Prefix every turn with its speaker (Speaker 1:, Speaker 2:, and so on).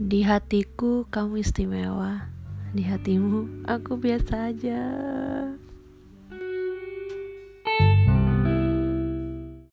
Speaker 1: Di hatiku kamu istimewa. Di hatimu aku biasa aja.